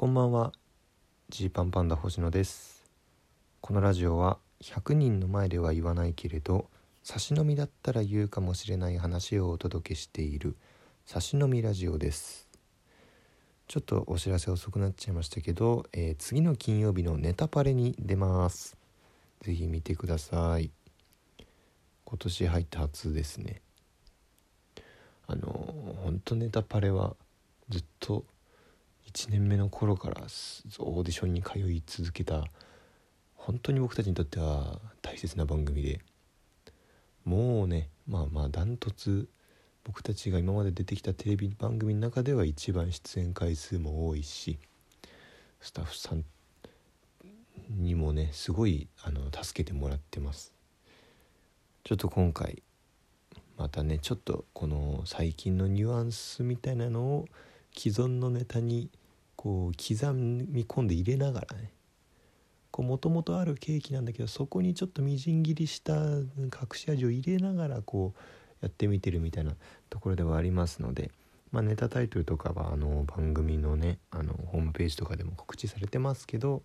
こんばんは。ジーパンパンダ星野です。このラジオは100人の前では言わないけれど差し飲みだったら言うかもしれない話をお届けしている差し飲みラジオです。ちょっとお知らせ遅くなっちゃいましたけど、えー、次の金曜日のネタパレに出ます。ぜひ見てください。今年入って初ですね。あの本当ネタパレはずっと1年目の頃からオーディションに通い続けた本当に僕たちにとっては大切な番組でもうねまあまあダントツ僕たちが今まで出てきたテレビ番組の中では一番出演回数も多いしスタッフさんにもねすごいあの助けてもらってます。ちょっと今回またねちょっとこの最近のニュアンスみたいなのを既存のネタにこう刻み込んで入れながらね。もともとあるケーキなんだけどそこにちょっとみじん切りした隠し味を入れながらこうやってみてるみたいなところではありますので、まあ、ネタタイトルとかはあの番組のねあのホームページとかでも告知されてますけど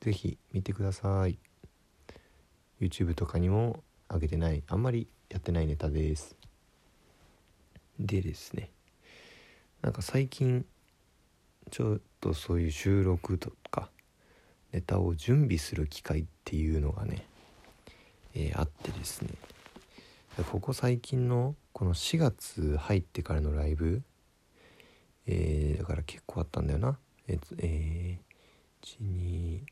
是非見てください。YouTube とかにも上げてないあんまりやってないネタです。でですねなんか最近ちょっとそういう収録とかネタを準備する機会っていうのがね、えー、あってですね。ここ最近のこの4月入ってからのライブ、えー、だから結構あったんだよな。えー、えー、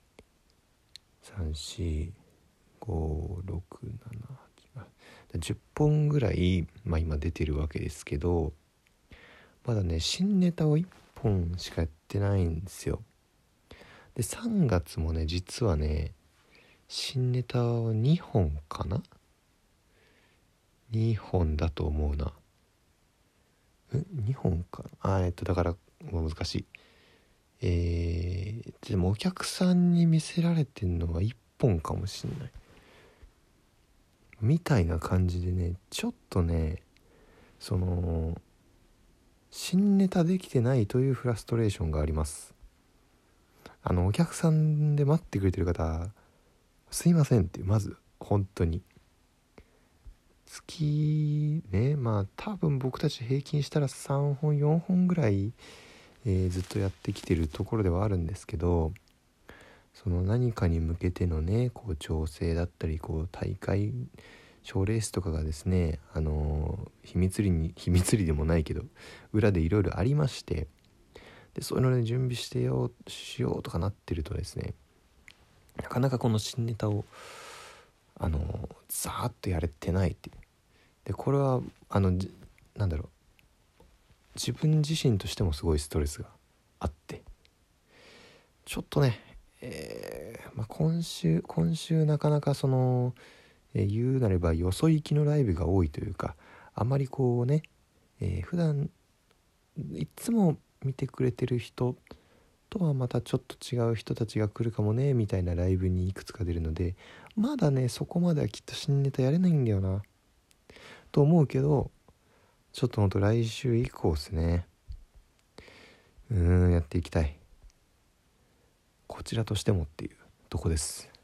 123456710本ぐらい、まあ、今出てるわけですけどまだね新ネタを1本しかやってないんですよ。で3月もね実はね新ネタを2本かな？2本だと思うな。え2本かあえっとだから難しい。えー、でもお客さんに見せられてんのは1本かもしんない。みたいな感じでねちょっとねその新ネタできてないというフラストレーションがあります。あのお客さんで待ってくれてる方すいませんってまず本当に。月ねまあ多分僕たち平均したら3本4本ぐらい、えー、ずっとやってきてるところではあるんですけどその何かに向けてのねこう調整だったりこう大会賞レースとかがですねあの秘密裏に 秘密裏でもないけど裏でいろいろありましてでそういうので準備してようしようとかなってるとですねなかなかこの新ネタをあのザーッとやれてないってでこれはあのなんだろう自分自身としてもすごいストレスがあってちょっとね、えーまあ、今週今週なかなかそのえー、言うなればよそ行きのライブが多いというかあまりこうね、えー、普段いつも見てくれてる人とはまたちょっと違う人たちが来るかもねみたいなライブにいくつか出るのでまだねそこまではきっと新ネタやれないんだよなと思うけどちょっとほんと来週以降ですね。うーんやっていきたい。こちらとしてもっていうとこです。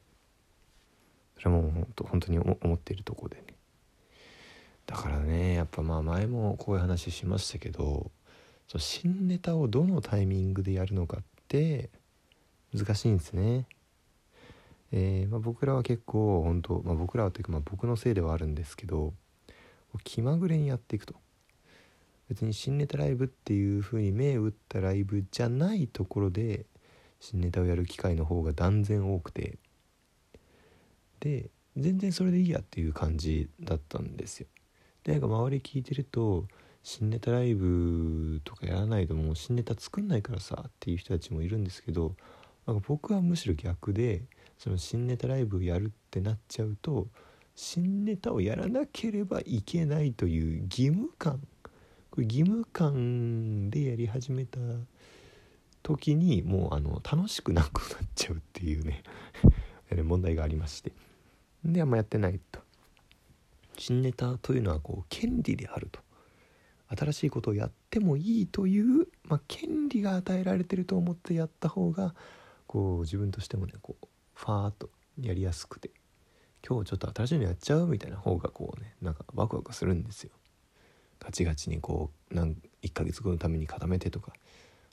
それはもう本当本当に思っているとこでね。だからねやっぱまあ前もこういう話しましたけどその新ネタをどのタイミングでやるのかって難しいんですね。えー、まあ、僕らは結構本当、まあ、僕らはというかまあ僕のせいではあるんですけど気まぐれにやっていくと。別に新ネタライブっていう風に目を打ったライブじゃないところで新ネタをやる機会の方が断然多くて。で全然それでいいやっていう感じだったんですよ。でなんか周り聞いてると新ネタライブとかやらないともう新ネタ作んないからさっていう人たちもいるんですけどなんか僕はむしろ逆でその新ネタライブやるってなっちゃうと新ネタをやらなければいけないという義務感これ義務感でやり始めた時にもうあの楽しくなくなっちゃうっていうね 問題がありましてであんまやってないと新ネタというのはこう権利であると新しいことをやってもいいという、まあ、権利が与えられてると思ってやった方がこう自分としてもねこうファーッとやりやすくて今日ちょっと新しいのやっちゃうみたいな方がこうねなんかワクワクするんですよ。ガチガチにこう何1ヶ月後のために固めてとか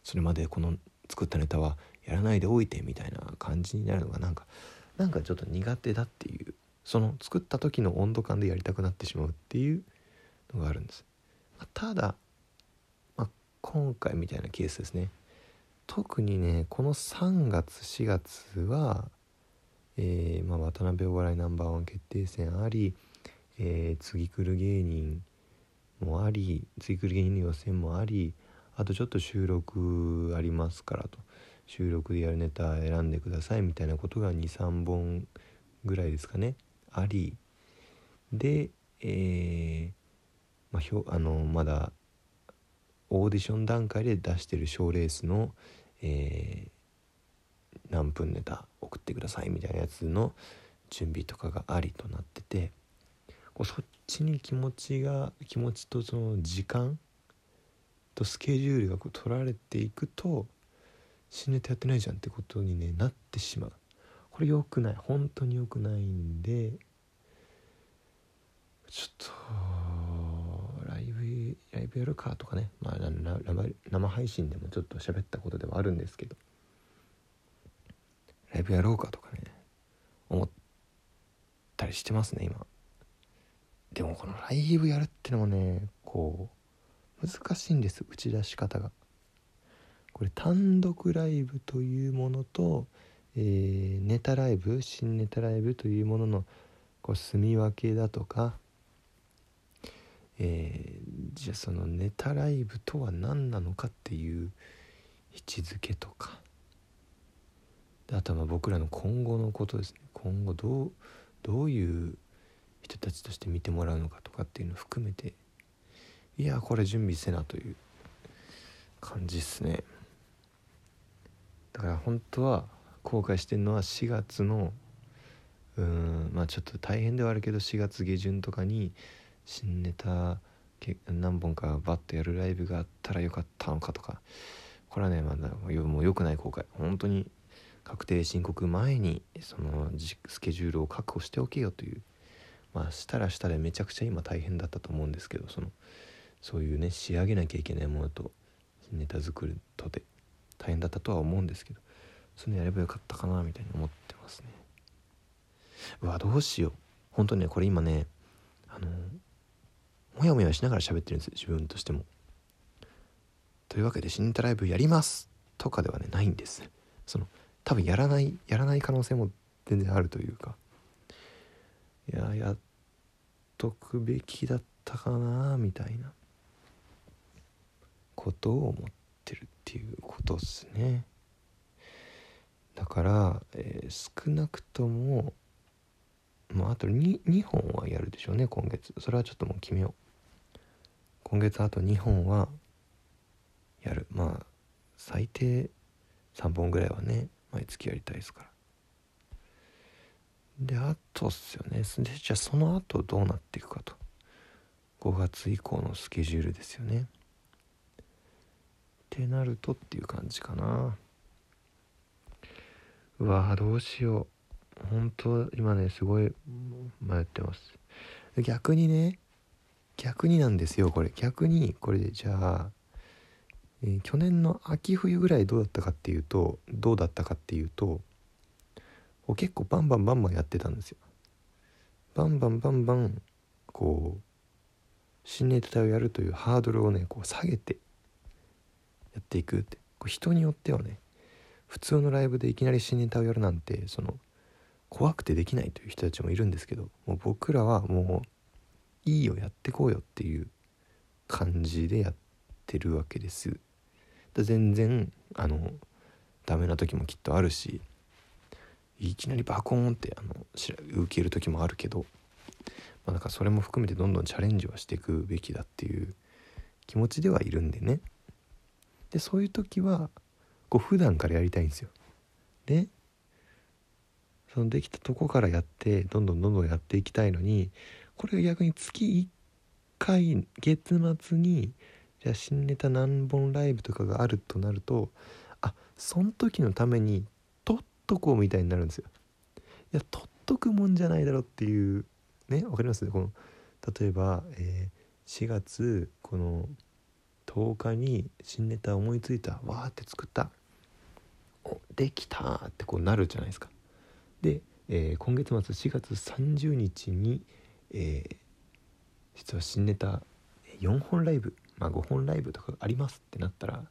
それまでこの作ったネタはやらないでおいてみたいな感じになるのがなんかなんかちょっと苦手だっていうその作った時の温度感でやりたくなってしまうっていうのがあるんです。まあ、ただ、まあ、今回みたいなケースですね特にねこの3月4月は、えー、まあ、渡辺お笑いナンバーワン決定戦あり、えー、次来る芸人もあり次来る芸人の予選もありあとちょっと収録ありますからと収録でやるネタ選んでくださいみたいなことが23本ぐらいですかね。あり。でえー、まあ、ひょあのまだオーディション段階で出してる賞レースの、えー、何分ネタ送ってくださいみたいなやつの準備とかがありとなっててこうそっちに気持ちが気持ちとその時間とスケジュールがこう取られていくと新ネタやってないじゃんってことに、ね、なってしまう。これ良くない。本当に良くないんで。ちょっとライブライブやるかとかね、まあ、生配信でもちょっと喋ったことではあるんですけど。ライブやろうかとかね。思ったりしてますね今。でもこのライブやるってのもねこう難しいんです。打ち出し方が。これ単独ライブというものと、えー、ネタライブ新ネタライブというもののこう住み分けだとか、えー、じゃあそのネタライブとは何なのかっていう位置づけとかあとは僕らの今後のことですね今後どうどういう人たちとして見てもらうのかとかっていうのを含めていやこれ準備せなという感じっすね。だから本当は後悔してるのは4月のうんまあちょっと大変ではあるけど4月下旬とかに新ネタ何本かバッとやるライブがあったらよかったのかとか。これはねまだもう良くない後悔。本当に確定申告前にそのスケジュールを確保しておけよという。まあしたらしたでめちゃくちゃ今大変だったと思うんですけどそのそういうね仕上げなきゃいけないものとネタ作るとで大変だったとは思うんですけどそういうのやればよかったかなみたいに思ってますね。うわどうしよう。本当にねこれ今ねあのモヤモヤしながら喋ってるんです自分としても。というわけで新ネタライブやりますとかではねないんです。その多分やらないやらない可能性も全然あるというか。いややっとくべきだったかなみたいなことを思ってるっていう。ことっすね。だから、えー、少なくともまああと 2, 2本はやるでしょうね今月。それはちょっともう決めよう。今月あと2本はやる。まあ最低3本ぐらいはね毎月やりたいですから。であとっすよね。でじゃあその後どうなっていくかと。5月以降のスケジュールですよね。ってなるとっていう感じかな。うわどうしよう。本当今ねすごい迷ってます。逆にね逆になんですよこれ。逆にこれでじゃあ、えー、去年の秋冬ぐらいどうだったかっていうとどうだったかっていうと結構バンバンバンバンやってたんですよ。バンバンバンバンこう新ネタをやるというハードルをねこう下げてやっていくって。こう人によってはね普通のライブでいきなり新ネタをやるなんてその怖くてできないという人たちもいるんですけどもう僕らはもういいよやってこうよっていう感じでやってるわけです。全然あのダメな時もきっとあるしいきなりバコーンってあの受ける時もあるけど、まあ、だかそれも含めてどんどんチャレンジはしていくべきだっていう気持ちではいるんでね。でそういう時はこう普段からやりたいんですよ。でそのできたとこからやってどんどんどんどんやっていきたいのにこれが逆に月1回月末にじゃあ新ネタ何本ライブとかがあるとなるとあその時のために取っとこうみたいになるんですよいや取っとくもんじゃないだろっていうねわかります？この例えば、えー、4月この10日に新ネタ思いついた。わーって作った。おできたってこうなるじゃないですか。で、えー、今月末4月30日に、えー、実は新ネタ4本ライブ、まあ、5本ライブとかありますってなったら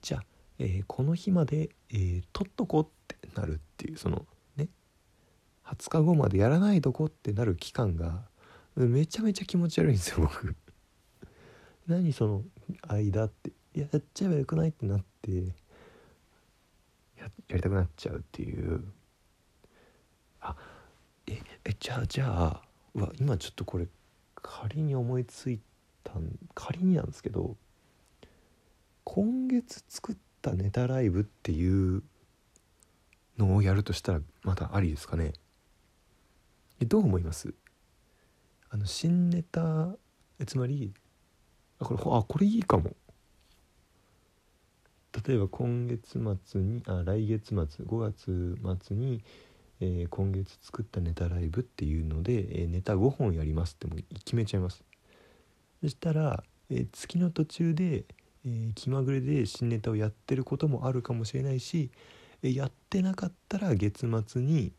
じゃあ、えー、この日まで、えー、撮っとこうってなるっていうそのね20日後までやらないとこってなる期間がめちゃめちゃ気持ち悪いんですよ僕。何その間ってやっちゃえばよくないってなってややりたくなっちゃうっていう。あええじゃあじゃあわ今ちょっとこれ仮に思いついた仮になんですけど今月作ったネタライブっていうのをやるとしたらまだありですかね？どう思います？あの新ネタつまりこれあこれいいかも。例えば今月末にあ来月末5月末に、えー、今月作ったネタライブっていうので、えー、ネタ5本やりますっても決めちゃいます。そしたら、えー、月の途中で、え気まぐれで新ネタをやってることもあるかもしれないし、えやってなかったら月末に、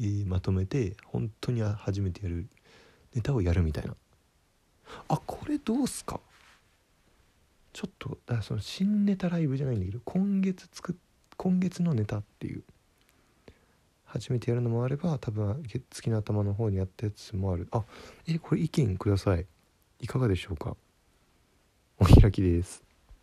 えまとめて本当に初めてやるネタをやるみたいな。あこれどうすか？ちょっとだその新ネタライブじゃないんだけど今月作っ今月のネタっていう初めてやるのもあれば多分月の頭の方にやったやつもある。あえこれ意見ください。いかがでしょうか。お開きです。